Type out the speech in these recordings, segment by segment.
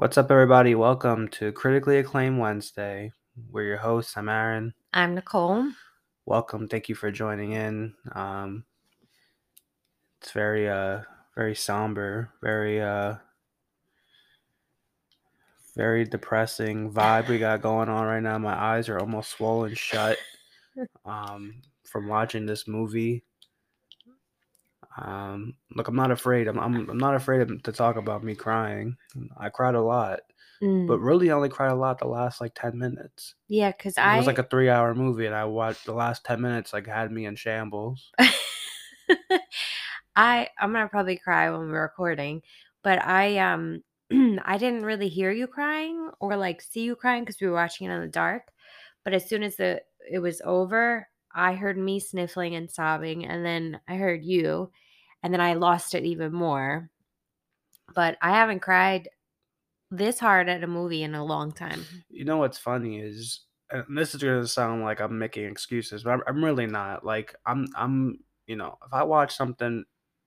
What's up, everybody? Welcome to Critically Acclaimed Wednesday. We're your hosts. I'm Aaron. I'm Nicole. Welcome. Thank you for joining in. Um, it's very, uh, very somber, very, uh, very depressing vibe we got going on right now. My eyes are almost swollen shut um, from watching this movie. Um, look, I'm not afraid. I'm, I'm, I'm not afraid to talk about me crying. I cried a lot, Mm, but really I only cried a lot the last like 10 minutes. yeah, because It I was like a three hour movie, and I watched the last 10 minutes, like, had me in shambles. I I'm gonna probably cry when we're recording, but I um I didn't really hear you crying or like see you crying because we were watching it in the dark. But as soon as the it was over, I heard me sniffling and sobbing, and then I heard you, and then I lost it even more. But I haven't cried this hard at a movie in a long time. You know what's funny is, and this is gonna sound like I'm making excuses, but I'm, I'm really not. Like, I'm, I'm, you know, if I watch something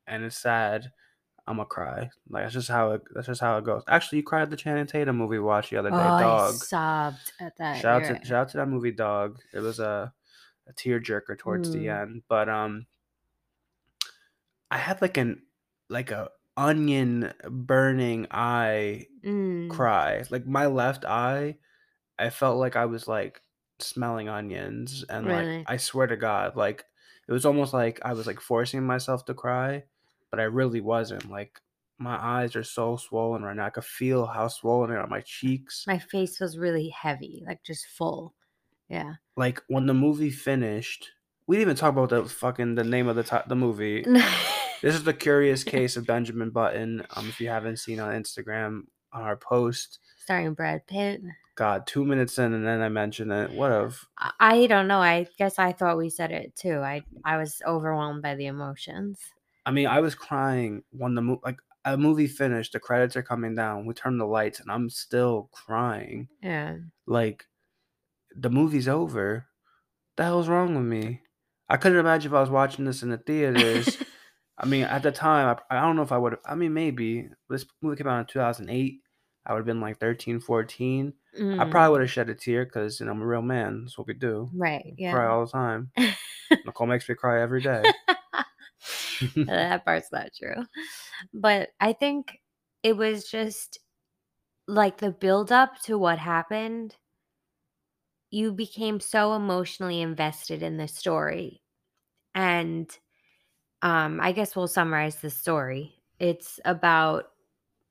and it's sad, I'm gonna cry. Like, that's just how it, that's just how it goes. Actually, you cried at the Channing Tatum movie we watched the other day, Oh, I Dog. sobbed at that. Shout out you're to right. shout out to that movie Dog. It was a a tearjerker towards the Mm. end. But um I had like an like a onion burning eye Mm. cry. Like my left eye, I felt like I was like smelling onions and Really? like I swear to God, like it was almost like I was like forcing myself to cry, but I really wasn't. Like my eyes are so swollen right now. I could feel how swollen they are on my cheeks. My face was really heavy, like just full. Yeah. like when the movie finished, we didn't even talk about the fucking the name of the ti- the movie. This is the Curious Case of Benjamin Button. Um, if you haven't seen on Instagram on our post, Starring Brad Pitt. God, two minutes in and then I mentioned it. What of? I- don't know. I guess I thought we said it too. I I was overwhelmed by the emotions. I mean, I was crying when the movie like a movie finished. The credits are coming down. We turn the lights, and I'm still crying. Yeah. Like the movie's over. The hell's wrong with me? I couldn't imagine if I was watching this in the theaters. I mean, at the time, I, I don't know if I would have. I mean, maybe this movie came out in 2008. I would have been like 13, 14. I Mm, probably would have shed a tear because you know I'm a real man. That's what we do. right. Yeah. Cry all the time. Nicole makes me cry every day. that part's not true. But I think it was just like the build up to what happened. You became so emotionally invested in the story. And um, I guess we'll summarize the story. It's about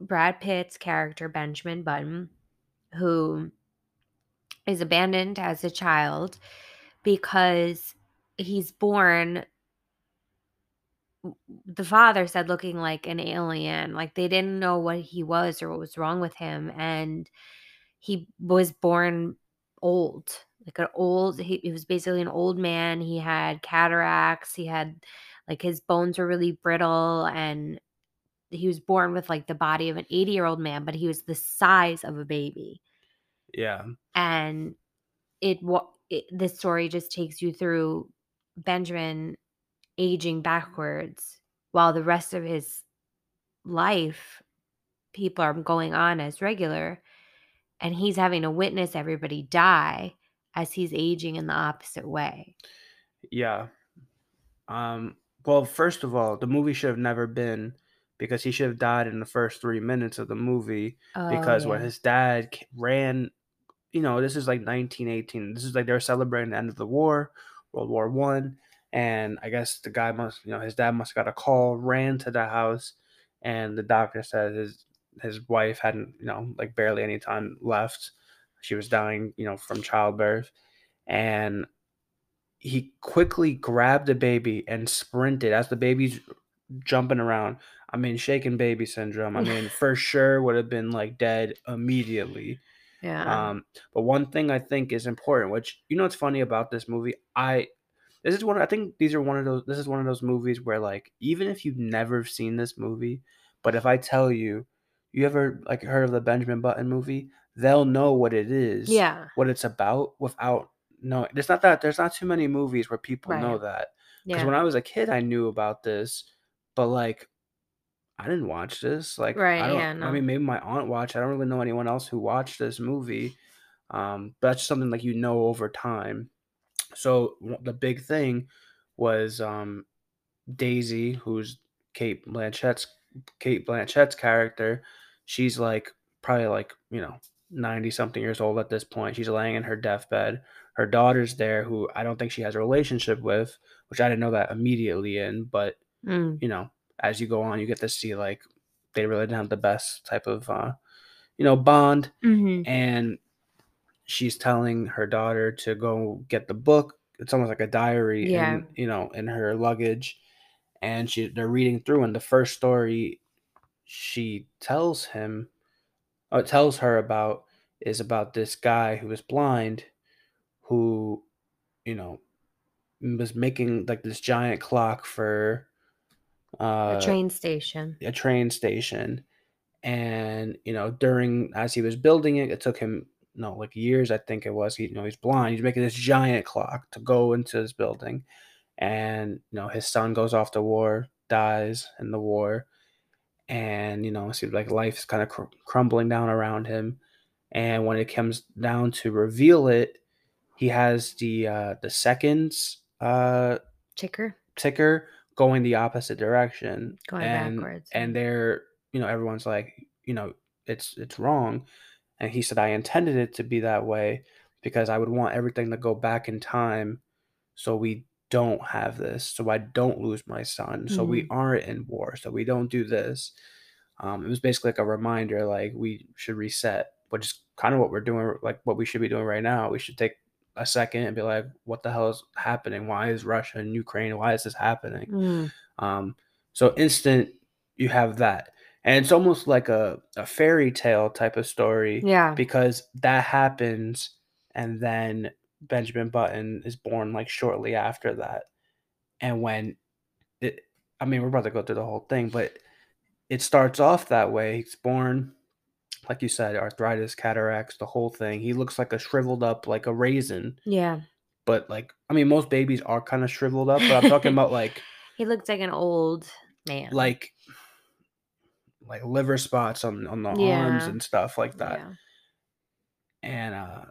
Brad Pitt's character, Benjamin Button, who is abandoned as a child because he's born the father said looking like an alien like they didn't know what he was or what was wrong with him and he was born old like an old he, he was basically an old man he had cataracts he had like his bones were really brittle and he was born with like the body of an 80 year old man but he was the size of a baby yeah, and it what this story just takes you through Benjamin aging backwards while the rest of his life people are going on as regular and he's having to witness everybody die as he's aging in the opposite way. yeah. Um. Well, first of all, the movie should have never been because he should have died in the first three minutes of the movie oh, because Oh, when his dad ran, you know, this is like 1918. This is like they're celebrating the end of the war, World War One, and I guess the guy must, you know, his dad must have got a call, ran to the house, and the doctor said his his wife hadn't, you know, like barely any time left. She was dying, you know, from childbirth, and he quickly grabbed the baby and sprinted as the baby's jumping around. I mean, shaken baby syndrome. I mean, for sure would have been like dead immediately. yeah. Um, but one thing I think is important, which you know, what's funny about this movie. I this is one. I think these are one of those. This is one of those movies where like even if you've never seen this movie, but if I tell you, you ever like heard of the Benjamin Button movie, they'll know what it is, yeah. what it's about without knowing. There's not that. There's not too many movies where people know that. Because Yeah. when I was a kid, I knew about this, but like I didn't watch this. Like, I Right, don't yeah, I mean, maybe my aunt watched. I don't really know anyone else who watched this movie. Um, but that's something like you know over time. So the big thing was um Daisy, who's Cate Blanchett's Cate Blanchett's character. She's like probably like, you know, 90 something years old at this point. She's laying in her deathbed. Her daughter's there who I don't think she has a relationship with, which I didn't know that immediately in, but Mm, you know, as you go on, you get to see like they really didn't have the best type of uh, you know, bond. mhm. And she's telling her daughter to go get the book. It's almost like a diary Yeah, in you know in her luggage, and she they're reading through. And the first story she tells him, or tells her about, is about this guy who is blind, who you know was making like this giant clock for a uh, train station. a train station. And you know during as he was building it it took him no like years i think it was. He, you know he's blind. He's making this giant clock to go into this building. And you know his son goes off to war dies in the war. And you know it seems like life is kind of cr- crumbling down around him. And when it comes down to reveal it he has the uh the seconds uh Ticker ticker going the opposite direction going and backwards. and they're you know everyone's like you know it's it's wrong and he said i intended it to be that way because i would want everything to go back in time so we don't have this so i don't lose my son so we Mhm. aren't in war so we don't do this um, it was basically like a reminder, like we should reset, which is kind of what we're doing, like what we should be doing right now. We should take a second and be like, what the hell is happening? Why is Russia and Ukraine? Why is this happening? Mm, Um, so instant, you have that, and it's almost like a, a fairy tale type of story yeah. because that happens, and then Benjamin Button is born like shortly after that, and when it, I mean, we're about to go through the whole thing, but it starts off that way. He's born, like you said, arthritis, cataracts, the whole thing. He looks like a shriveled up, like a raisin. Yeah. But like, I mean, most babies are kind of shriveled up, but I'm talking about like, He looks like an old man. like, like liver spots on on the arms and stuff like that. Yeah. And uh,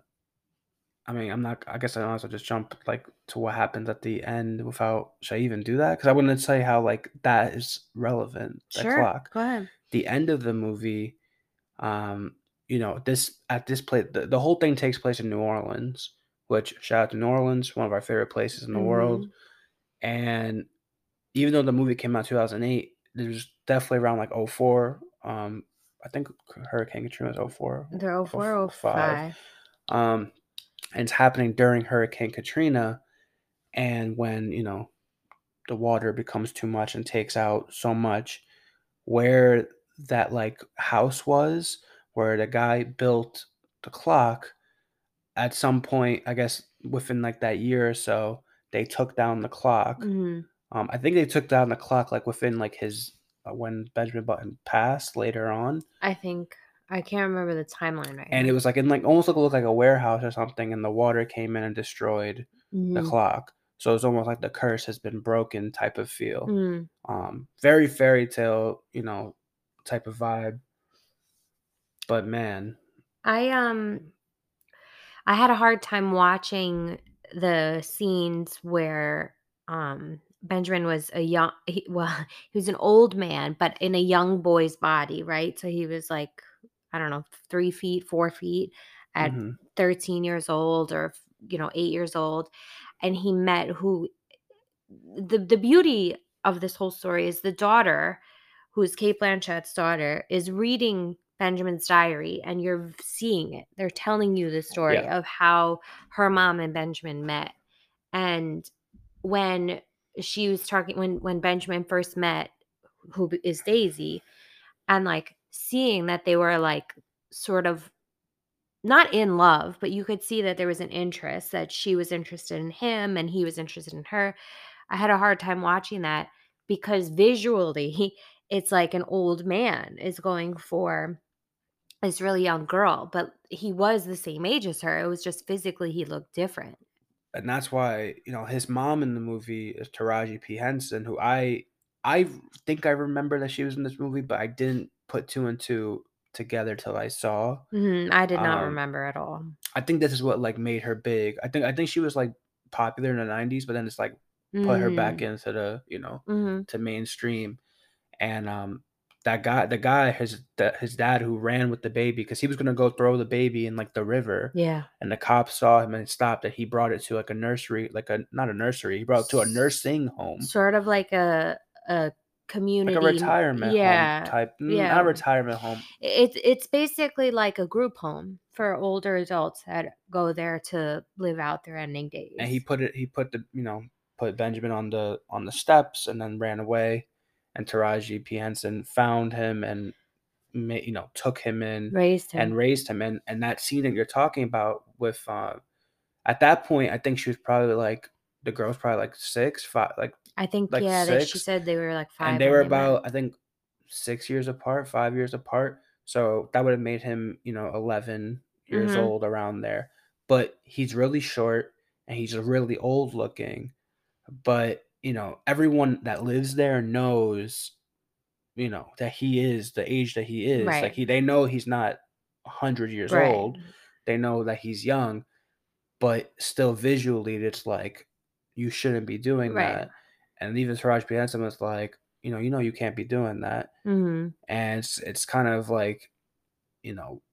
I mean, I'm not. I guess I well just jump like to what happens at the end without. Should I even do that? Because I wouldn't say how like that is relevant. The Sure. clock. Go ahead. The end of the movie um you know this at this place the, the whole thing takes place in new orleans which shout out to new orleans one of our favorite places in the world Mhm. and even though the movie came out 2008 there's definitely around like 04 um i think hurricane katrina was 04 They're or 04, 05. um and it's happening during hurricane katrina and when you know the water becomes too much and takes out so much where that like house was where the guy built the clock at some point i guess within like that year or so they took down the clock Mhm. um i think they took down the clock like within like his uh, when benjamin button passed later on I think I can't remember the timeline right and now. it was like in like almost like looked like a warehouse or something and the water came in and destroyed the Mhm. clock so it's almost like the curse has been broken type of feel Mm. um very fairy tale you know type of vibe. But man. I um I had a hard time watching the scenes where um Benjamin was a young he, well he was an old man but in a young boy's body right? So he was like I don't know three feet four feet at mhm, 13 years old or you know eight years old. And he met who the the beauty of this whole story is the daughter, who's Cate Blanchett's daughter, is reading Benjamin's diary and you're seeing it. They're telling you the story Yeah. of how her mom and Benjamin met. And when she was talking when when Benjamin first met who is Daisy and like seeing that they were like sort of not in love, but you could see that there was an interest that she was interested in him and he was interested in her. I had a hard time watching that because visually it's like an old man is going for this really young girl, but he was the same age as her. It was just physically he looked different. and that's why you know his mom in the movie is Taraji P Henson, who I I think I remember that she was in this movie, but I didn't put two and two together till I saw. Mhm, I did not Um, remember at all. I think this is what like made her big. I think I think she was like popular in the '90s, but then it's like put her back Mm. into the you know Mhm. to mainstream. And um, that guy, the guy, his da- his dad who ran with the baby because he was gonna go throw the baby in like the river, Yeah. and the cops saw him and stopped it. He brought it to like a nursery, like a not a nursery. He brought it to a nursing home, Sort of like a a community like a retirement home Yeah. type. mm, Yeah. Not a retirement home. It's it's basically like a group home for older adults that go there to live out their ending days. and he put it he put the you know put benjamin on the on the steps and then ran away and taraji p henson found him and you know took him in raised him. and raised him and and that scene that you're talking about with uh at that point i think she was probably like the girl's probably like six five like I think like yeah, they, she said they were like five. and they were met. about i think six years apart five years apart so that would have made him you know 11 years Mhm. old around there but he's really short and he's really old looking but you know everyone that lives there knows you know that he is the age that he is like he they know he's not 100 years Right. old they know that he's young but still visually it's like you shouldn't be doing Right. that and even Taraji P. Henson was like you know you know you can't be doing that hmm and it's it's kind of like you know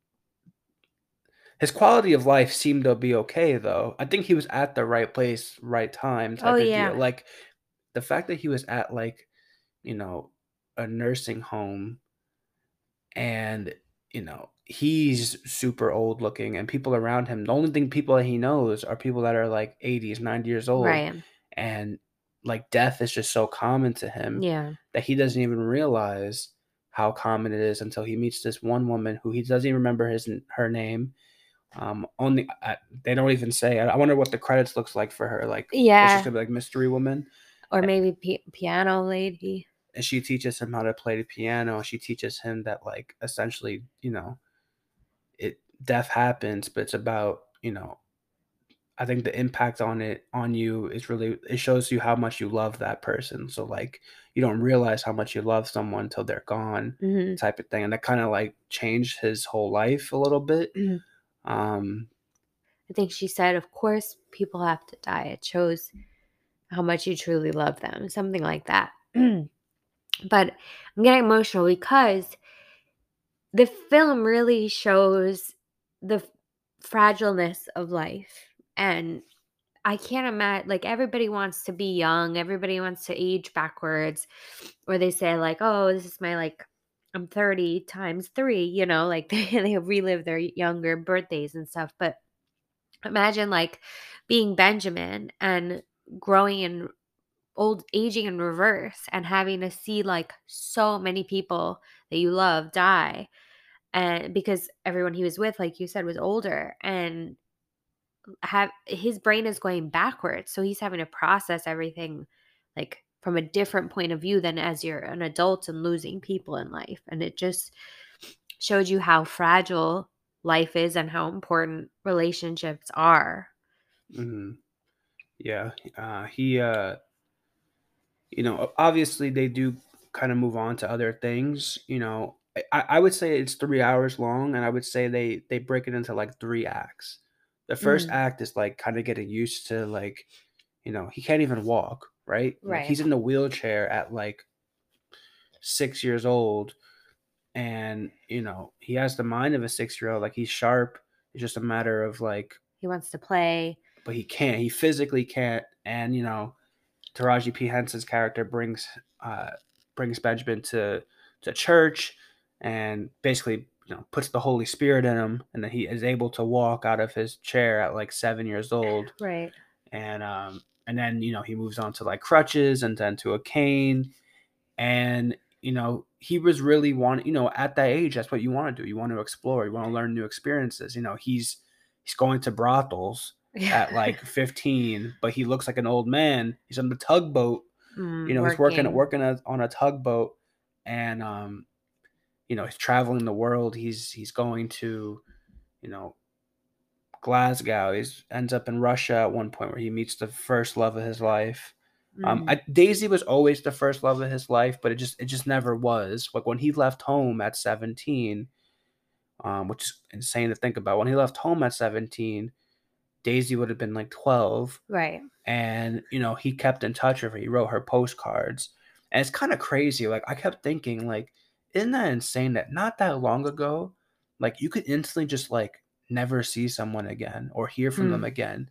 his quality of life seemed to be okay though i think he was at the right place right time type Oh, of yeah. deal like the fact that he was at like you know a nursing home and you know he's super old looking and people around him the only thing people that he knows are people that are like 80s 90 years old Right. and like death is just so common to him Yeah. that he doesn't even realize how common it is until he meets this one woman who he doesn't even remember his her name. Um, only uh, they don't even say. I, I wonder what the credits looks like for her. Like, it's Yeah. just gonna be like mystery woman, Or maybe pi- piano lady. and she teaches him how to play the piano. She teaches him that like essentially, you know, it death happens, but it's about you know. I think the impact on it on you is really it shows you how much you love that person. So like you don't realize how much you love someone until they're gone. hmm type of thing and that kind of like changed his whole life a little bit Mhm. um I think she said, "Of course, people have to die. It shows how much you truly love them." Something like that. but I'm getting emotional because the film really shows the fragileness of life and I can't imagine like everybody wants to be young, everybody wants to age backwards, or they say like, "Oh, this is my like I'm 30 times 3," you know, like they, they relive their younger birthdays and stuff. But imagine like being Benjamin and growing and old aging in reverse and having to see like so many people that you love die and because everyone he was with like you said was older and have his brain is going backwards so he's having to process everything like from a different point of view than as you're an adult and losing people in life and it just showed you how fragile life is and how important relationships are mhm. Yeah uh he uh you know obviously they do kind of move on to other things you know I, I would say it's three hours long and i would say they they break it into like three acts the first Mhm. act is like kind of getting used to like you know he can't even walk right Like, Right. he's in the wheelchair at like six years old and you know he has the mind of a six year old like he's sharp it's just a matter of like he wants to play but he can't he physically can't and you know taraji p. Henson's character brings uh brings benjamin to to church and basically you know puts the holy spirit in him and then he is able to walk out of his chair at like seven years old. Right. And um and then you know he moves on to like crutches and then to a cane. And you know he was really want you know at that age that's what you want to do. You want to explore. You want to learn new experiences. You know he's he's going to brothels at like 15 but he looks like an old man he's on the tugboat Mm, you know he's working working a, on a tugboat and um you know he's traveling the world he's he's going to you know glasgow he's ends up in russia at one point where he meets the first love of his life Um. I, Daisy was always the first love of his life, but it just it just never was. Like when he left home at seventeen, um, which is insane to think about. When he left home at seventeen, Daisy would have been like twelve, Right. and you know he kept in touch with her. He wrote her postcards, and it's kind of crazy. Like I kept thinking, like, isn't that insane that not that long ago, like you could instantly just like never see someone again or hear from them Hmm. again,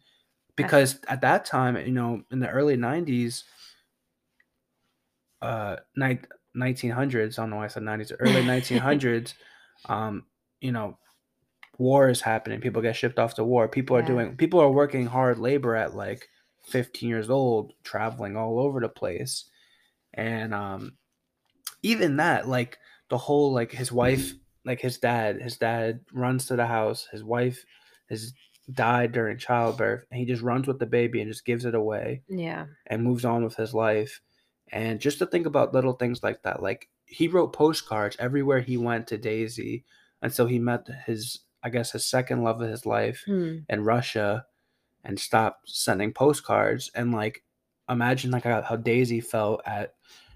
because at that time, you know, in the early '90s, uh, ni- 1900s. I don't know why I said 90s. Early 1900s. Um, you know, war is happening. People get shipped off to war. People are Yeah. doing. People are working hard labor at like 15 years old, traveling all over the place, and um, even that, like the whole like his wife, like his dad, his dad runs to the house. His wife has died during childbirth, and he just runs with the baby and just gives it away Yeah. and moves on with his life. And just to think about little things like that, like he wrote postcards everywhere he went to Daisy until he met his, I guess, his second love of his life Hmm. in Russia and stopped sending postcards. And like, imagine like how, how Daisy felt at,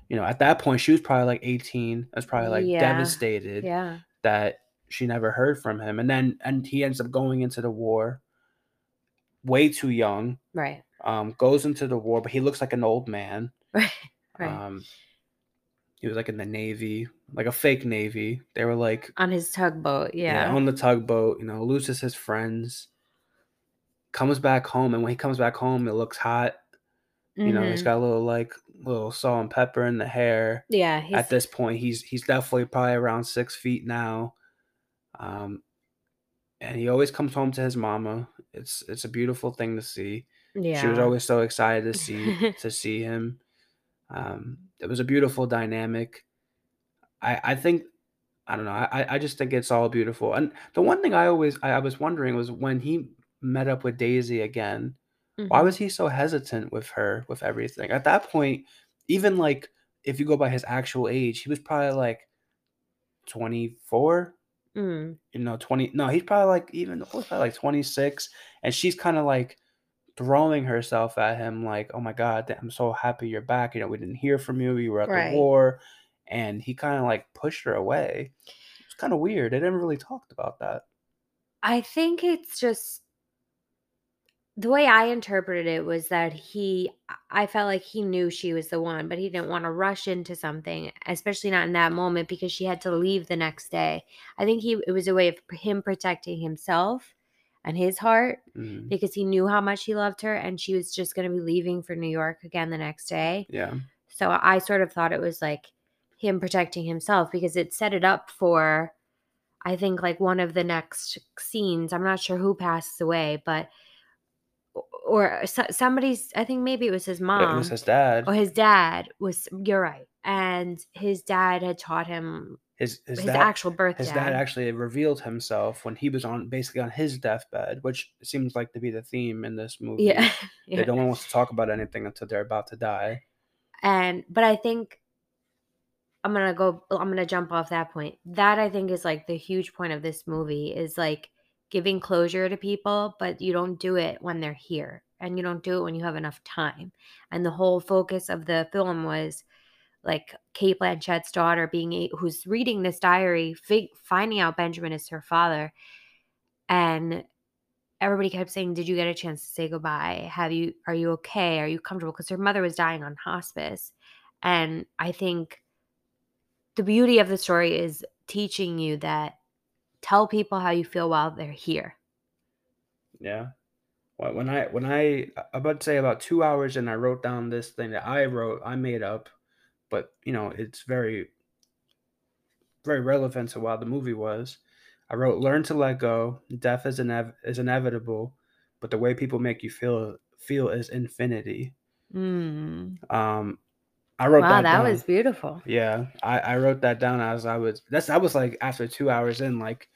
you know, at that point, she was probably like 18. I was probably like Yeah. devastated Yeah. that she never heard from him. And then, and he ends up going into the war way too young Right. um, goes into the war, but he looks like an old man. Right. Right. Um, he was like in the navy, like a fake navy. They were like, on his tugboat. yeah, Yeah. on the tugboat. You know, loses his friends, comes back home, and when he comes back home, it looks hot. You know, he's got a little like little salt and pepper in the hair. Yeah. At this point, he's he's definitely probably around six feet now. Um, and he always comes home to his mama. It's it's a beautiful thing to see. yeah. She was always so excited to see to see him. Um, it was a beautiful dynamic. I I think I don't know. I I just think it's all beautiful. And the one thing I always I, I was wondering was when he met up with Daisy again. Why Mhm. was he so hesitant with her with everything? At that point, even like if you go by his actual age, he was probably like 24, Mm. you know, 20 no, he's probably like even probably like 26 and she's kind of like throwing herself at him like, "Oh my god, I'm so happy you're back. You know, we didn't hear from you. You were at Right. the war." And he kind of like pushed her away. It's kind of weird. They never really talked about that. I think it's just the way I interpreted it was that he, I felt like he knew she was the one, but he didn't want to rush into something, especially not in that moment because she had to leave the next day. I think he, it was a way of him protecting himself and his heart Mhm. because he knew how much he loved her and she was just going to be leaving for New York again the next day. Yeah. So I sort of thought it was like him protecting himself because it set it up for, I think, like one of the next scenes. I'm not sure who passes away, but or somebody's. I think maybe it was his mom it was his dad. or his dad was. You're right, and his dad had taught him His his, his, dad actual birth his dad. dad actually revealed himself when he was on basically on his deathbed, which seems like to be the theme in this movie. yeah, They yeah. don't want to talk about anything until they're about to die. and but I think I'm gonna go. I'm gonna jump off that point. That I think is like the huge point of this movie is like giving closure to people, but you don't do it when they're here, and you don't do it when you have enough time. And the whole focus of the film was like Cate Blanchett's daughter being a, who's reading this diary, finding out Benjamin is her father, and everybody kept saying, "Did you get a chance to say goodbye? Have you? Are you okay? Are you comfortable?" Because her mother was dying on hospice, and I think the beauty of the story is teaching you that tell people how you feel while they're here. Yeah. When I when I I about to say about two hours and I wrote down this thing that I wrote, I made up, but you know, it's very very relevant to what the movie was. I wrote learn to let go. Death is inev- is inevitable, but the way people make you feel feel is infinity. Mm. Um I wrote Wow, that, that was beautiful. Yeah, I, I wrote that down as I was. That's I was like after two hours in, like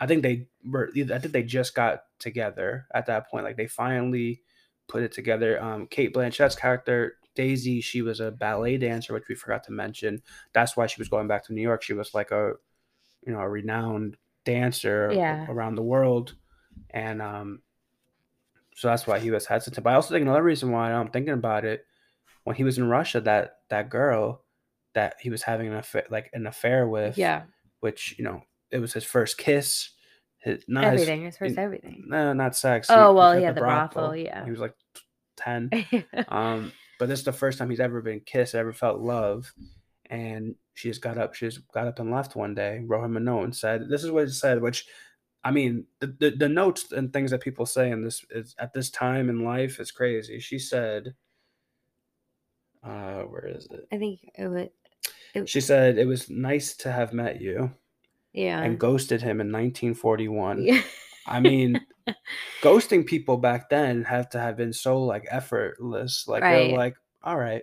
I think they were. I think they just got together at that point. Like they finally put it together. Um, Cate Blanchett's character Daisy, she was a ballet dancer, which we forgot to mention. That's why she was going back to New York. She was like a, you know, a renowned dancer Yeah. around the world, and um, so that's why he was hesitant. But I also think another reason why I'm thinking about it when he was in Russia, that that girl that he was having an affair, like an affair with, Yeah. which you know it was his first kiss, his not everything. His his, first everything. no, not sex. Oh, well, was he at had the brothel, yeah. he was like ten. Um, but this is the first time he's ever been kissed, ever felt love. And she just got up, she just got up and left one day, wrote him a note and said, This is what it said, which I mean, the, the, the notes and things that people say in this is at this time in life is crazy. She said, uh, where is it? I think it would. She said it was nice to have met you Yeah. and ghosted him in 1941. yeah. I mean, ghosting people back then have to have been so like effortless. Like Right. they're like, all right,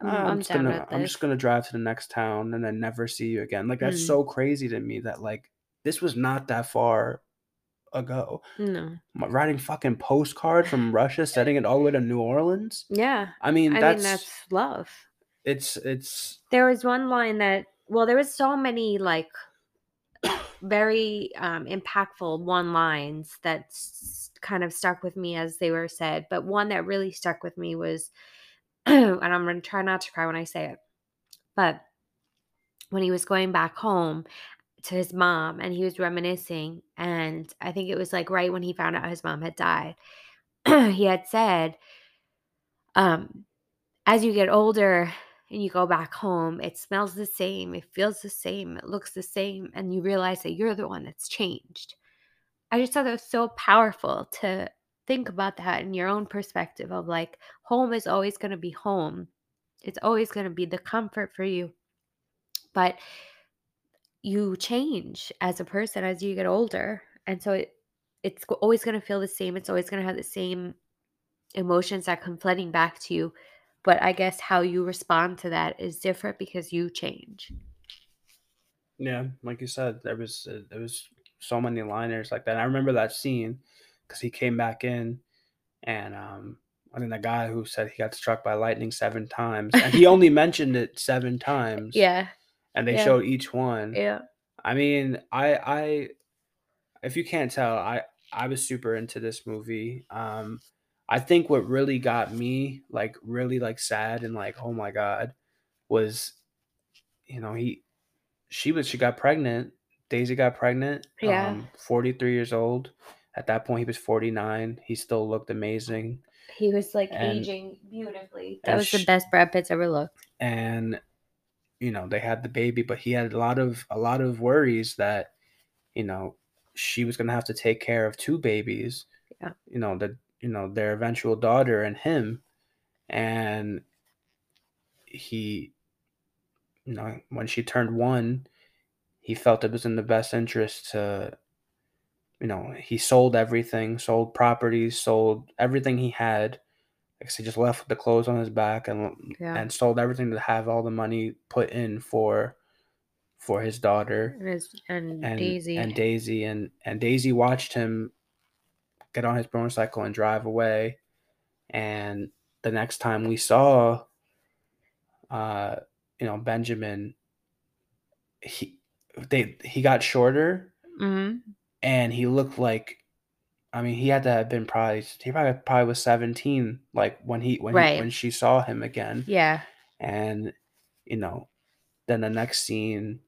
I'm- I'm, I'm just gonna I'm just gonna drive to the next town and then never see you again. Like that's Mm. so crazy to me that like this was not that far ago. No. Writing fucking postcard from Russia, sending it all the way to New Orleans. Yeah. I mean, I that's, mean, that's love. it's it's There was one line that, well, there was so many like very um, impactful one lines that kind of stuck with me as they were said. But one that really stuck with me was, and I'm going to try not to cry when I say it, but when he was going back home to his mom and he was reminiscing, and I think it was like right when he found out his mom had died, he had said, um, as you get older and you go back home, it smells the same, it feels the same, it looks the same, and you realize that you're the one that's changed. I just thought that was so powerful to think about that in your own perspective of like, home is always going to be home. It's always going to be the comfort for you. But you change as a person as you get older. And so it, it's always going to feel the same. It's always going to have the same emotions that come flooding back to you. But I guess how you respond to that is different because you change. Yeah, like you said, there was uh, there was so many liners like that. I remember that scene because he came back in, and um, I think the guy who said he got struck by lightning seven times, and he only mentioned it seven times. Yeah. and they yeah. showed each one. Yeah. I mean, I I if you can't tell, I I was super into this movie. Um, I think what really got me like really like sad and like oh my god was, you know he, she was she got pregnant. Daisy got pregnant. Yeah. Um, forty three years old. At that point, he was forty nine. He still looked amazing. He was like And- aging beautifully. That was the best Brad Pitt's ever looked. and you know they had the baby but he had a lot of a lot of worries that you know she was going to have to take care of two babies Yeah. you know the you know their eventual daughter and him and he you know when she turned one he felt it was in the best interest to you know he sold everything sold properties sold everything he had like said, just left with the clothes on his back and Yeah. and sold everything to have all the money put in for for his daughter And, his, and, and Daisy. and Daisy and and Daisy watched him get on his motorcycle and drive away and the next time we saw uh you know Benjamin he they he got shorter hmm and he looked like I mean he had to have been probably he probably probably was 17 like when he when Right. he, when she saw him again Yeah. and you know then the next scene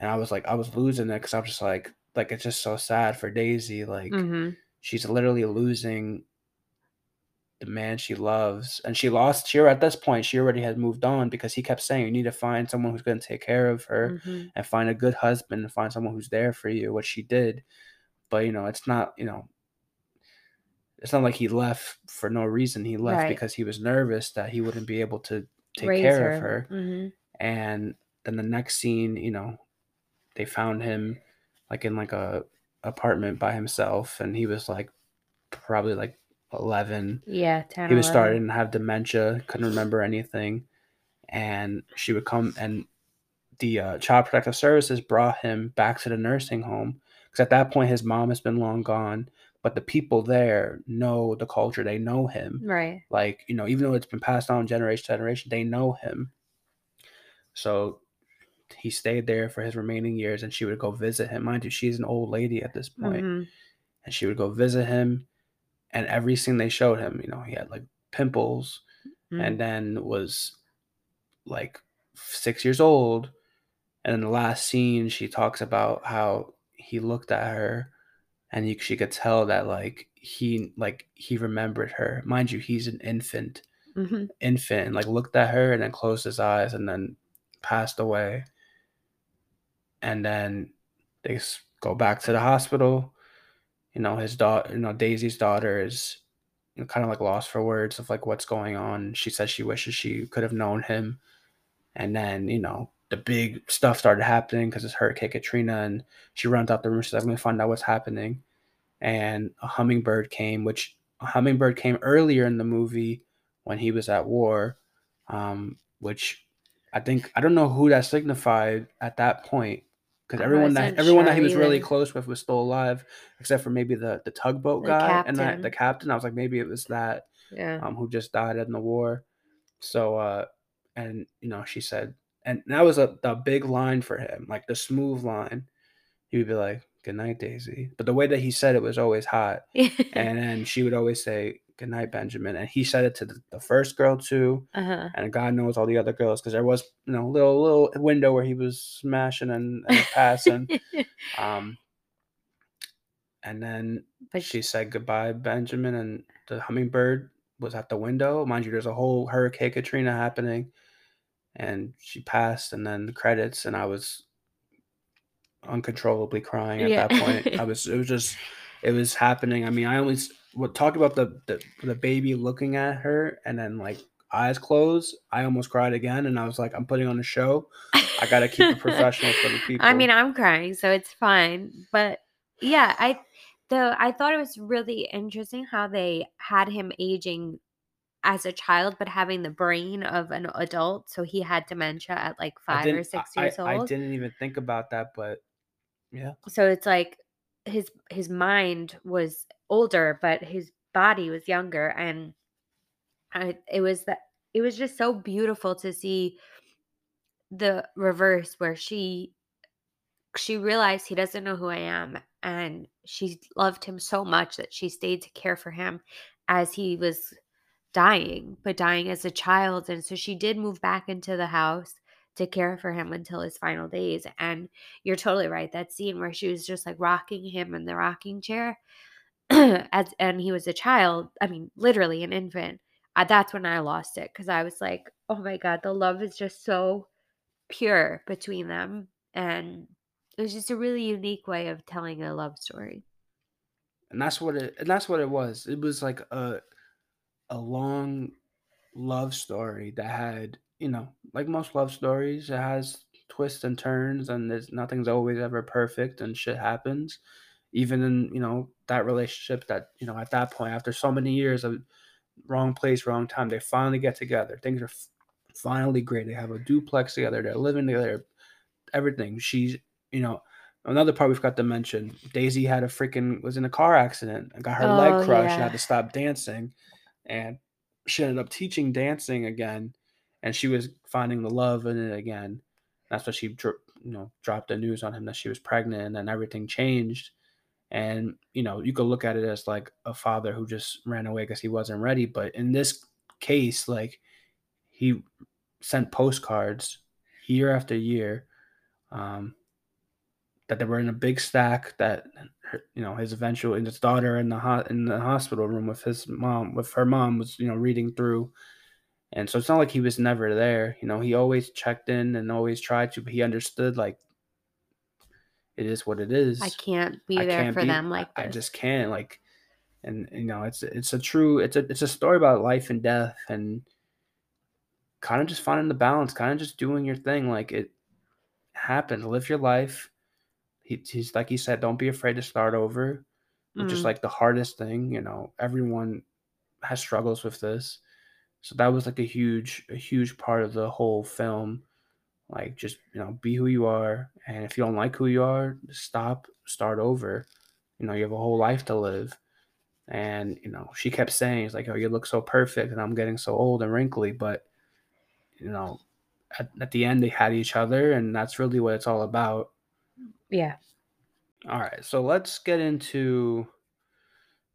and i was like i was losing it because i was just like like it's just so sad for daisy like hmm she's literally losing the man she loves and she lost she at this point she already had moved on because he kept saying you need to find someone who's going to take care of her hmm and find a good husband and find someone who's there for you what she did. But you know it's not you know it's not like he left for no reason. He left Right. because he was nervous that he wouldn't be able to take Raise care of her. hmm and then the next scene you know they found him like in like a apartment by himself and he was like probably like 11 Yeah. 10, he was 11. starting to have dementia couldn't remember anything and she would come and the uh, child protective services brought him back to the nursing home because at that point his mom has been long gone but the people there know the culture they know him Right. like you know even though it's been passed on generation to generation they know him so he stayed there for his remaining years and she would go visit him. Mind you she's an old lady at this point. Hmm and she would go visit him and every scene they showed him you know he had like pimples and then was like six years old. And in the last scene, she talks about how he looked at her and you, she could tell that like he like he remembered her. Mind you he's an infant. Mhm. infant and like looked at her and then closed his eyes and then passed away and then they go back to the hospital. You know his daughter you know daisy's daughter is you know, kind of like lost for words of like what's going on. She says she wishes she could have known him. And then you know the big stuff started happening because it's hurricane katrina and she runs out the room. She's like i'm gonna find out what's happening. And a hummingbird came, which a hummingbird came earlier in the movie when he was at war, um, which I think I don't know who that signified at that point because everyone that everyone that he was really close with was still alive, except for maybe the the tugboat The guy and that captain. the captain. I was like maybe it was that Yeah. um, who just died in the war. So uh, and you know she said, and that was a the big line for him, like the smooth line. He would be like, "Good night, Daisy," but the way that he said it was always hot. And then she would always say, Good night, Benjamin. And he said it to the, the first girl too. uh-huh. And God knows all the other girls because there was, you know, a little little window where he was smashing and, and passing. um, and then but she said goodbye, Benjamin. And the hummingbird was at the window. Mind you, there's a whole Hurricane Katrina happening. And she passed, and then the credits, and I was uncontrollably crying at Yeah. that point. I was, it was just, it was happening. I mean, I always would talk about the, the the baby looking at her and then like eyes closed. I almost cried again, and I was like, I'm putting on a show. I gotta keep it professional for the people. I mean, I'm crying, so it's fine. But yeah, I the I thought it was really interesting how they had him aging as a child, but having the brain of an adult. So he had dementia at like five or six I, years I, I didn't even think about that, but yeah, so it's like his his mind was older, but his body was younger, and I, it was that it was just so beautiful to see the reverse where she she realized he doesn't know who I am and she loved him so much that she stayed to care for him as he was dying, but dying as a child. And so she did move back into the house to care for him until his final days. And you're totally right. That scene where she was just like rocking him in the rocking chair as and he was a child, I mean, literally an infant. Uh, that's when I lost it because I was like, oh my God, the love is just so pure between them. And it was just a really unique way of telling a love story. and that's what it. And that's what it was. It was like a a long love story that had, you know, like most love stories, it has twists and turns, and there's nothing's always ever perfect, and shit happens. Even in you know that relationship that you know at that point after so many years of wrong place, wrong time, they finally get together. Things are f- finally great. They have a duplex together. They're living together. Everything. She's you know. Another part we forgot to mention: Daisy had a freaking was in a car accident and got her Oh, leg crushed. She yeah. had to stop dancing, and she ended up teaching dancing again, and she was finding the love in it again. That's what she, you know, dropped the news on him that she was pregnant, and then everything changed. And you know, you could look at it as like a father who just ran away because he wasn't ready. But in this case, like he sent postcards year after year um, that they were in a big stack that you know his eventual and his daughter in the ho- in the hospital room with his mom with her mom was you know reading through and so it's not like he was never there you know he always checked in and always tried to but he understood like it is what it is. I can't be I there can't for be- them like I, I just can't like and you know it's it's a true it's a it's a story about life and death and kind of just finding the balance kind of just doing your thing like it happened. Live your life. He, he's like he said don't be afraid to start over which is Mm. like the hardest thing you know everyone has struggles with this. So that was like a huge a huge part of the whole film like just you know be who you are. And if you don't like who you are stop start over. You know you have a whole life to live. And you know she kept saying it's like oh you look so perfect and i'm getting so old and wrinkly but you know at, at the end they had each other and that's really what it's all about. Yeah. all right so let's get into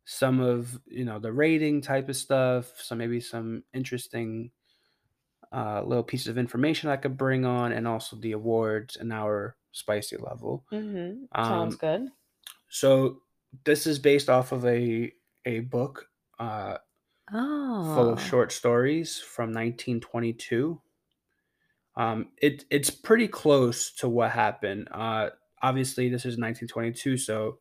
some of you know the rating type of stuff, so maybe some interesting uh, little pieces of information I could bring on, and also the awards and our spicy level. Mm-hmm. Um, Sounds good. So this is based off of a a book uh, Oh. full of short stories from 1922. Um, it it's pretty close to what happened. Uh, obviously, this is 1922, so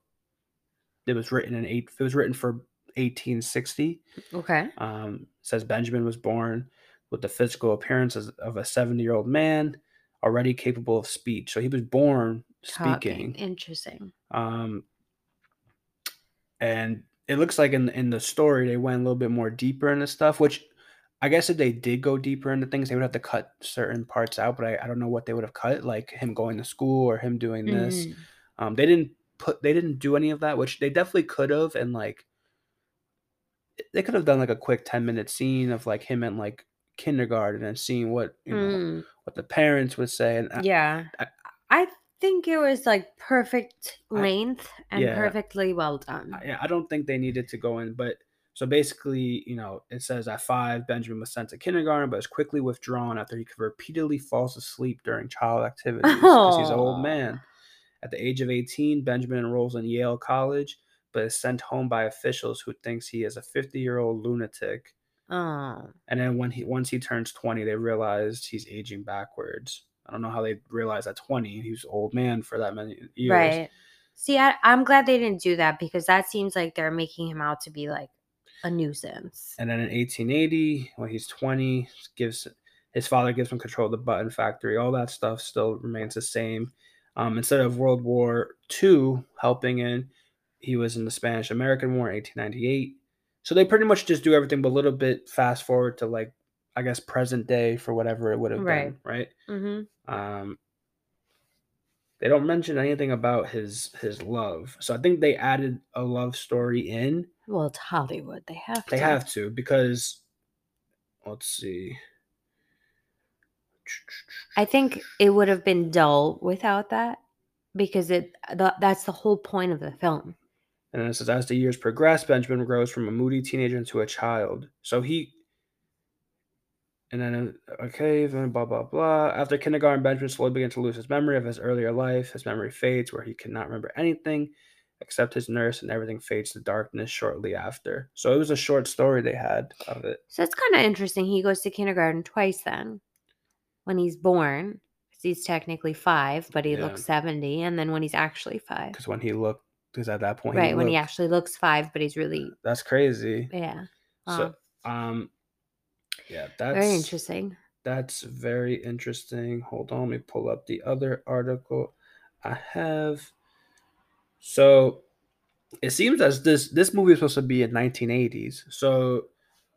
it was written in eight. It was written for 1860. Okay. Um, says Benjamin was born with the physical appearance of a 70 year old man, already capable of speech. So he was born Talking. speaking. Interesting. Um, and it looks like in in the story they went a little bit more deeper into stuff, which I guess if they did go deeper into things, they would have to cut certain parts out. But I, I don't know what they would have cut, like him going to school or him doing this. Mhm. Um, they didn't put they didn't do any of that, which they definitely could have, and like they could have done like a quick ten minute scene of like him and like kindergarten and seeing what you know Mm. what the parents would say. And I- Yeah. I- I think it was like perfect I- length and yeah. perfectly well done. I, I don't think they needed to go in, but so basically, you know, it says at five, Benjamin was sent to kindergarten, but was quickly withdrawn after he repeatedly falls asleep during child activities because he's an old man. At the age of 18, Benjamin enrolls in Yale College, but is sent home by officials who thinks he is a 50 year old lunatic. Oh. And then when he once he turns 20, they realized he's aging backwards. I don't know how they realized at 20 he was an old man for that many years. Right. See, I, I'm glad they didn't do that because that seems like they're making him out to be like a nuisance. And then in 1880, when he's 20, gives his father gives him control of the button factory. All that stuff still remains the same. Um, instead of World War II helping in, he was in the Spanish American War in 1898. So they pretty much just do everything but a little bit fast forward to like I guess present day for whatever it would have Right. been, right? Mm-hmm. Um, they don't mention anything about his his love, so I think they added a love story in. Well, it's Hollywood. They have to They to. have to because let's see. I think it would have been dull without that because it the, that's the whole point of the film. And then it says, as the years progress, Benjamin grows from a moody teenager into a child. So he, and then, uh, okay, then blah, blah, blah. After kindergarten, Benjamin slowly begins to lose his memory of his earlier life. His memory fades where he cannot remember anything except his nurse, and everything fades to darkness shortly after. So it was a short story they had of it. So it's kind of interesting. He goes to kindergarten twice then when he's born. He's technically five, but he Yeah. looks 70. And then when he's actually five. Because when he looked, because at that point, Right. when he actually looks five, but he's really, That's crazy. yeah. So, um, yeah, that's Very interesting. That's very interesting. Hold on, let me pull up the other article I have. So it seems as this this movie is supposed to be in 1980s. So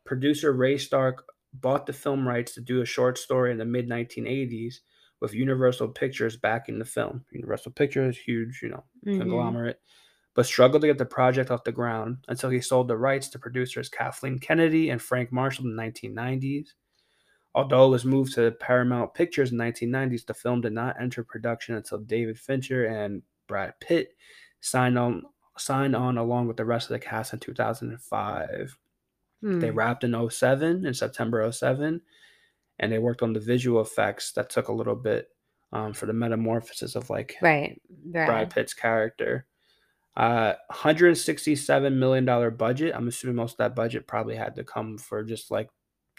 producer Ray Stark bought the film rights to do a short story in the mid 1980s with Universal Pictures backing the film. Universal Pictures, huge, you know, Mhm. conglomerate, but struggled to get the project off the ground until he sold the rights to producers Kathleen Kennedy and Frank Marshall in the 1990s. Although it was moved to Paramount Pictures in the 1990s, the film did not enter production until David Fincher and Brad Pitt signed on signed on along with the rest of the cast in 2005. They Hmm. wrapped in 07 in September 07 and they worked on the visual effects that took a little bit um, for the metamorphosis of like Right. Brad Pitt's character. Uh, 167 million dollar budget. I'm assuming most of that budget probably had to come for just like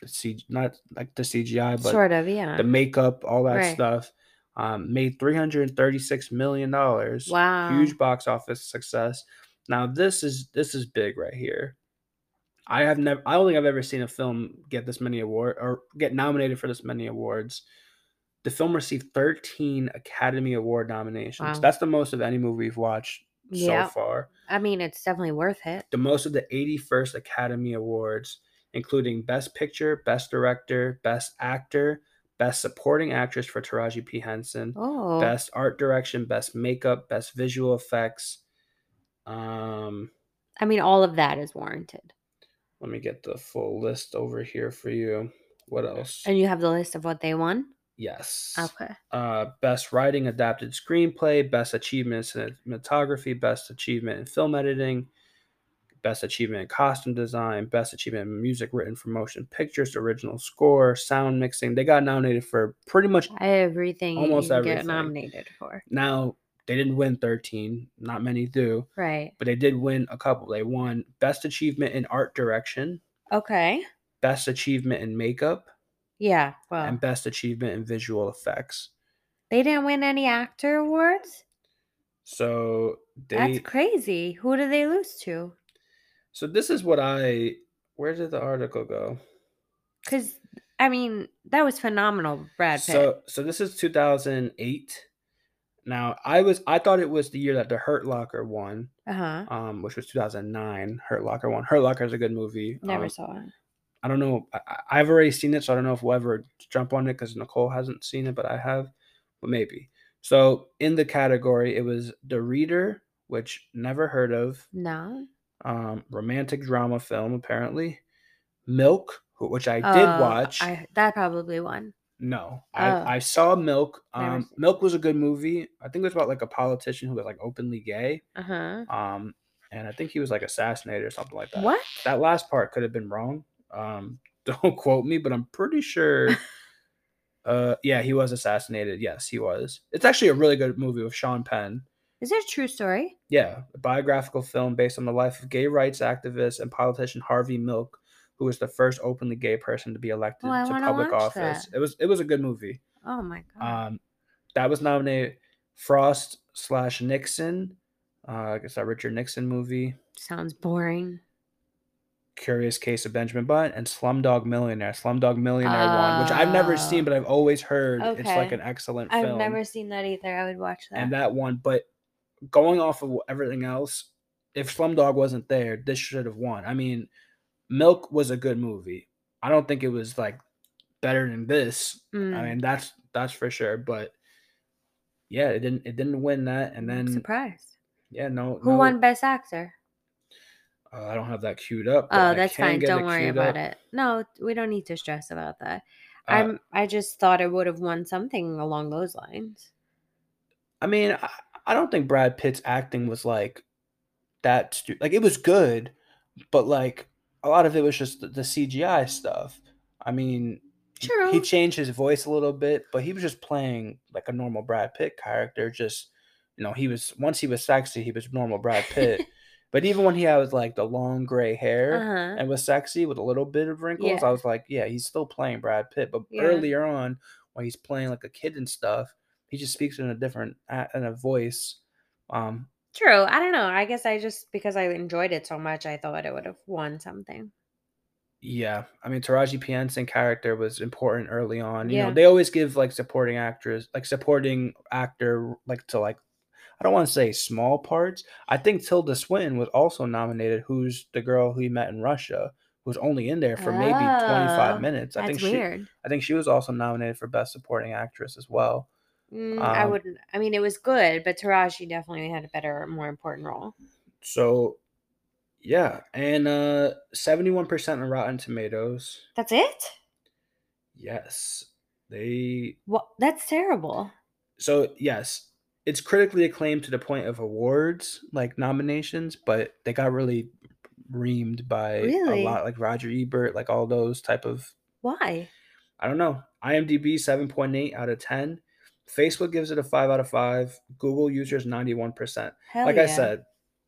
the CG, not like the CGI, but Sort of, yeah. the makeup, all that Right. stuff. Um, made 336 million dollars. Wow. huge box office success. Now this is this is big right here. I have never. I don't think I've ever seen a film get this many award or get nominated for this many awards. The film received 13 Academy Award nominations. Wow. That's the most of any movie we've watched Yeah. so far. I mean, it's definitely worth it. The most of the 81st Academy Awards, including Best Picture, Best Director, Best Actor, Best Supporting Actress for Taraji P. Henson, Oh. Best Art Direction, Best Makeup, Best Visual Effects. Um, I mean, all of that is warranted. Let me get the full list over here for you. What else? And you have the list of what they won? Yes. Okay. uh, best writing adapted screenplay, best achievement in cinematography, best achievement in film editing, Best Achievement in Costume Design, Best Achievement in Music Written for Motion Pictures, Original Score, Sound Mixing. They got nominated for pretty much Everything Almost can get nominated for. now. They didn't win 13, not many do, Right. but they did win a couple. They won Best Achievement in Art Direction, Okay. Best Achievement in Makeup, Yeah. Well, and Best Achievement in Visual Effects. they didn't win any actor awards. So they That's crazy. Who did they lose to? So this is what I where did the article go? Because I mean, that was phenomenal, Brad Pitt. So so this is 2008. Now I was I thought it was the year that the Hurt Locker won, uh huh. um, which was 2009. Hurt Locker won. Hurt Locker is a good movie. Never Um, saw it. I don't know. I, I've already seen it, so I don't know if we'll ever jump on it because Nicole hasn't seen it, but I have. But maybe. So in the category, it was The Reader, which never heard of. No. Um, romantic drama film apparently. Milk, which I did Oh, watch. I that probably won. No, Oh. I, I saw Milk. Um. Milk was a good movie. I think it was about like a politician who was like openly gay. Uh huh. Um, and I think he was like assassinated or something like that. What? That last part could have been wrong. Um, don't quote me, but I'm pretty sure. uh, yeah, he was assassinated. Yes, he was. It's actually a really good movie with Sean Penn. Is it a true story? Yeah, a biographical film based on the life of gay rights activist and politician Harvey Milk, who was the first openly gay person to be elected Oh, to public office. that. It was it was a good movie. Oh my god. Um, that was nominated. Frost slash Nixon. Uh, I guess that Richard Nixon movie. Sounds boring. Curious Case of Benjamin Button and Slumdog Millionaire. Slumdog Millionaire one, which I've never seen, Oh. but I've always heard it's like an excellent I've film. never seen that either. I would watch that. and that one, but going off of everything else, if Slumdog wasn't there, this should have won. I mean, Milk was a good movie. I don't think it was like better than this. Mm, I mean, that's that's for sure. But yeah, it didn't it didn't win that, and then surprised. yeah, no, Who no, won Best Actor? Uh, I don't have that queued up. Oh, that's fine. Don't worry about up. it. No, we don't need to stress about that. Uh, I'm. I just thought it would have won something along those lines. I mean, I, I don't think Brad Pitt's acting was like that. Stu- like it was good, but like a lot of it was just the, the CGI stuff. I mean, he- True. he changed his voice a little bit, but he was just playing like a normal Brad Pitt character. Just you know, he was once he was sexy, he was normal Brad Pitt. but even when he had like the long gray hair Uh-huh. and was sexy with a little bit of wrinkles, Yeah. I was like, yeah, he's still playing Brad Pitt. But Yeah. earlier on, when he's playing like a kid and stuff, he just speaks in a different in a voice. Um, True. I don't know. I guess I just because I enjoyed it so much, I thought it would have won something. yeah, I mean, Taraji P Henson character was important early on. You Yeah. know, they always give like supporting actress, like supporting actor, like to like. I don't want to say small parts. I think Tilda Swinton was also nominated. Who's the girl who he met in Russia? Who was only in there for maybe 25 minutes. I That's think she. weird. I think she was also nominated for best supporting actress as well. Mm, I Um, wouldn't. I mean, it was good, but Taraji definitely had a better, more important role. So, yeah, and uh, seventy-one percent on Rotten Tomatoes. That's it. Yes, they. What? That's terrible. So yes, it's critically acclaimed to the point of awards like nominations, but they got really reamed by Really? a lot, like Roger Ebert, like all those type of. Why? I don't know. IMDb seven point eight out of ten. Facebook gives it a five out of five. Google users ninety-one percent. Hell like yeah. I said,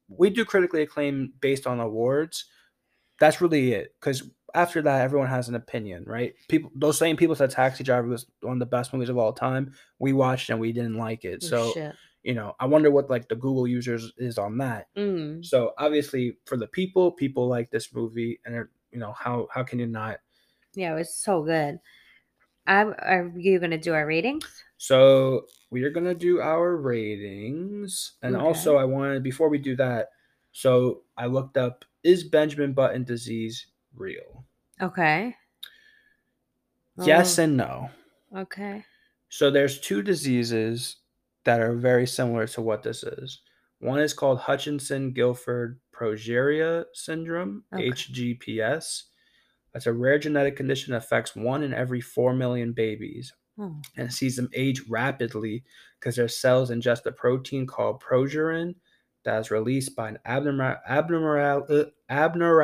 we do critically acclaim based on awards. That's really it. Because after that, everyone has an opinion, right? People, those same people said Taxi Driver was one of the best movies of all time. We watched and we didn't like it. Oh, So shit. you know, I wonder what like the Google users is on that. Mm. So obviously, for the people, people like this movie, and they're, you know how how can you not? Yeah, it was so good. I'm, are you gonna do our ratings? So we are gonna do our ratings, and Okay. also I wanted before we do that. So I looked up: Is Benjamin Button disease real? Okay. Yes Oh, and no. Okay. So there's two diseases that are very similar to what this is. One is called Hutchinson Gilford progeria syndrome, Okay. HGPS. That's a rare genetic condition that affects one in every 4 million babies Oh. and sees them age rapidly because their cells ingest a protein called progerin that is released by an abnormal abnormal uh, abnormal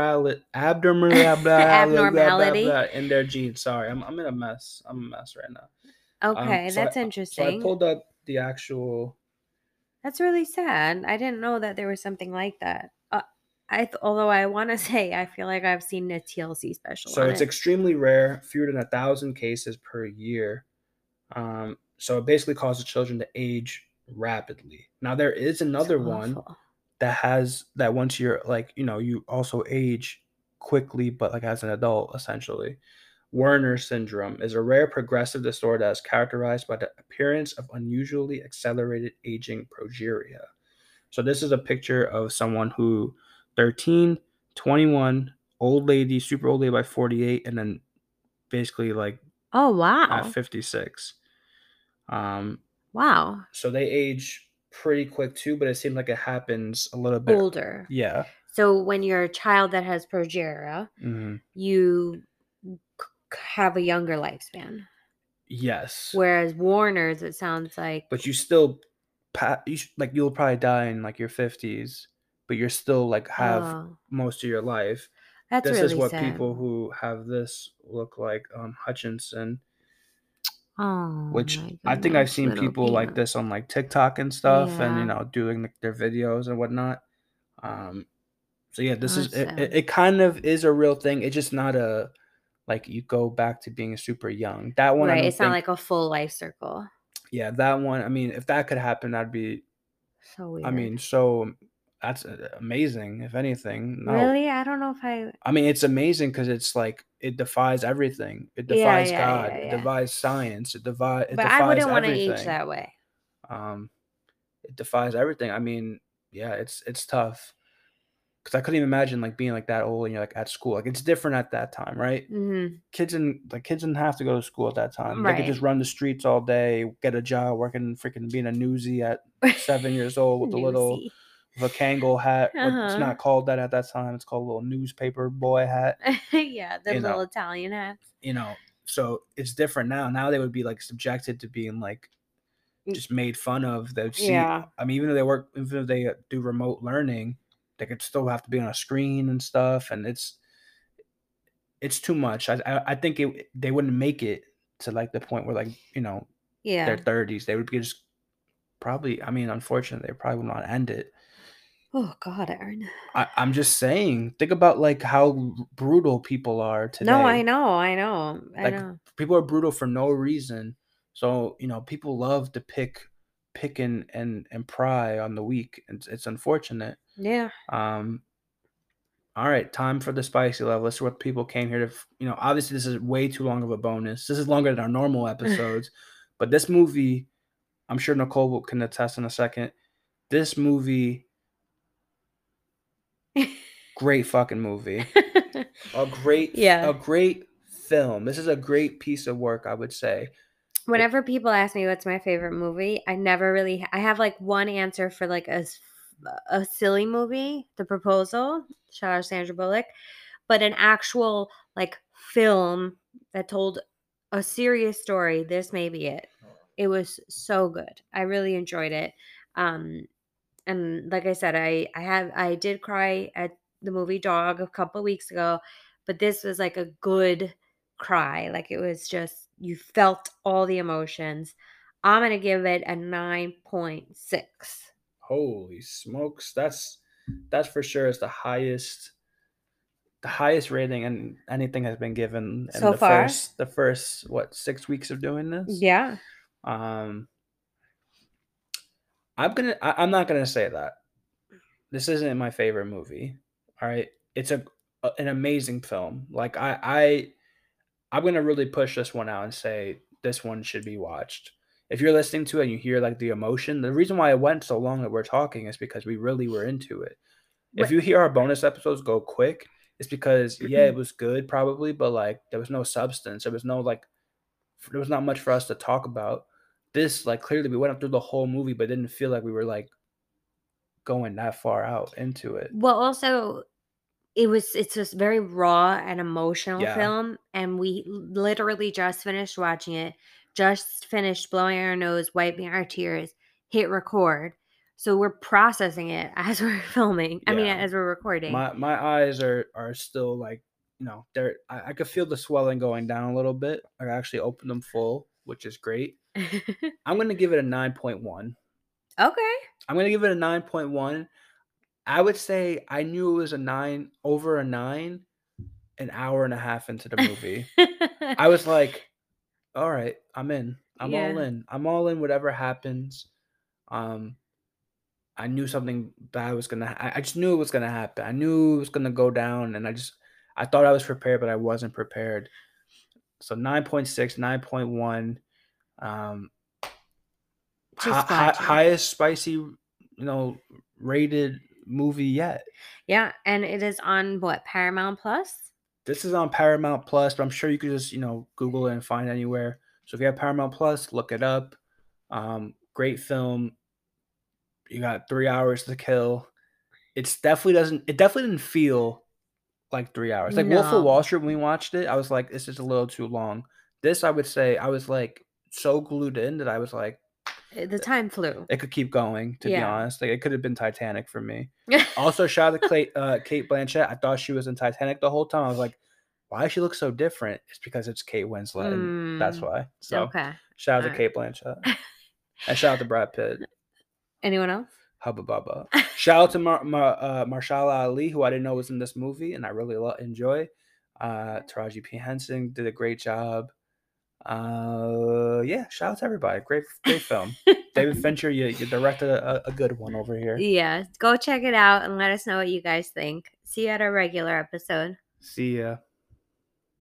abnormal Abnormality. in their genes. Sorry, I'm I'm in a mess. I'm a mess right now. Um, Okay, so I- that's So I pulled up the actual. That's really sad. I didn't know that there was something like that. Uh, I th- although I want to say I feel like I've seen a TLC special. So it's it. extremely rare, fewer than a thousand cases per year. Um, so it basically causes children to age rapidly. Now there is another one that has that once you're like you know you also age quickly but like as an adult essentially werner syndrome is a rare progressive disorder that is characterized by the appearance of unusually accelerated aging progeria so this is a picture of someone who 13 21 old lady super old lady by 48 and then basically like Oh wow! at 56 um wow, so they age pretty quick too but it seems like it happens a little bit older. yeah So when you're a child that has progeria, hmm you c- have a younger lifespan. Yes. Whereas Warner's, it sounds like but you still pa- you like you'll probably die in like your 50s, but you're still like have oh, most of your life. that's this really is what sad. people who have this look like um Hutchinson, oh, which my I think I've goodness, seen little people like peanut. this on like TikTok and stuff and Yeah. you know doing their videos and whatnot. Um so yeah, this is it, it, kind of is a real thing. It's just not a like you go back to being super young. That one I Right, don't it's not think- like a full life circle. yeah, that one. I mean, if that could happen, that'd be So weird. I mean, so that's uh, amazing. If anything, no. really, I don't know if I. I mean, it's amazing because it's like it defies everything. It defies yeah, God. yeah, It yeah. defies science. It defies. It But defies I wouldn't want to age that way. Um, it defies everything. I mean, yeah, it's it's tough because I couldn't even imagine like being like that old and you're like at school. Like it's different at that time, right? hmm Kids and like kids didn't have to go to school at that time. They could just run the streets all day, get a job, working freaking being a newsie at seven years old with a little A Kangol hat. but It's Uh-huh. not called that at that time. It's called a little newspaper boy hat. yeah, the You know. little Italian hats. You know, so it's different now. Now they would be like subjected to being like just made fun of. They see. Yeah. I mean, even if they work, even if they uh, do remote learning, they could still have to be on a screen and stuff, and it's it's too much. I I, I think it they wouldn't make it to like the point where like you know Yeah. their thirties. They would be just probably. I mean, unfortunately, they probably would not end it. Oh God, Aaron. I, I'm just saying. Think about like how brutal people are today. No, I know, I know, I Like know. people are brutal for no reason. So you know, people love to pick, pick and and and pry on the weak. It's it's unfortunate. Yeah. Um. All right, time for the spicy level. This is what people came here to. You know, obviously this is way too long of a bonus. This is longer than our normal episodes, but this movie, I'm sure Nicole will- can attest in a second. This movie, great fucking movie. A great, Yeah. a great film. This is a great piece of work, I would say. Whenever people ask me what's my favorite movie, I never really I have like one answer for like a a silly movie, The Proposal, shout out Sandra Bullock, but an actual like film that told a serious story, this may be it. It was so good. I really enjoyed it. Um and like I said, I I have I did cry at the movie Dog a couple weeks ago, but this was like a good cry. Like it was just you felt all the emotions. I'm gonna give it a nine point six. Holy smokes, that's that's for sure is the highest the highest rating and anything has been given in So the far? first the first what six weeks of doing this. Yeah. Um I'm gonna I, I'm not gonna say that. This isn't my favorite movie. All right. It's a, a an amazing film. Like I I I'm gonna really push this one out and say this one should be watched. If you're listening to it and you hear like the emotion, the reason why it went so long that we're talking is because we really were into it. If you hear our bonus episodes go quick, it's because yeah, Mm-hmm. it was good probably, but like there was no substance. There was no like there was not much for us to talk about. This like clearly we went up through the whole movie, but didn't feel like we were like going that far out into it. Well, also, it was it's just very raw and emotional Yeah. film, and we literally just finished watching it, just finished blowing our nose, wiping our tears, hit record. So we're processing it as we're filming. I mean, as we're recording. My my eyes are are still like you know they're I, I could feel the swelling going down a little bit. I actually opened them full, which is great. I'm gonna give it a nine point one. okay. I'm gonna give it a nine point one. I would say I knew it was a nine over a nine, an hour and a half into the movie. I was like, all right, I'm in. I'm all in. I'm all in. Whatever happens. Um, I knew something bad was gonna. I, I just knew it was gonna happen. I knew it was gonna go down, and I just I thought I was prepared, but I wasn't prepared. So 9.6, 9.1. Um, Just hi- hi- highest spicy, you know, rated movie yet. yeah, and it is on what Paramount Plus. This is on Paramount Plus, but I'm sure you could just, you know, Google it and find it anywhere. So if you have Paramount Plus, look it up. Um, great film. You got three hours to kill. It's definitely doesn't. It definitely didn't feel like three hours. Like Wolf of Wall Street, when we watched it, I was like, this is a little too long. This, I would say, I was like so glued in that I was like, Uh, The time flew. it could keep going. To be Yeah. honest, like it could have been Titanic for me. Also, shout out to Kate, uh, Cate Blanchett. I thought she was in Titanic the whole time. I was like, why does she look so different? It's because it's Kate Winslet. and that's Mm, why. So okay. shout out to alright. Cate Blanchett. and shout out to Brad Pitt. Anyone else? Hubba Bubba. Shout out to Mar- Mar- uh, Mahershala Ali, who I didn't know was in this movie, and I really lo- enjoy. Uh, Taraji P. Henson did a great job. Uh, yeah, shout out to everybody. Great, great film. David Fincher, you, you directed a, a good one over here. Yeah, go check it out and let us know what you guys think. See you at our regular episode. See ya.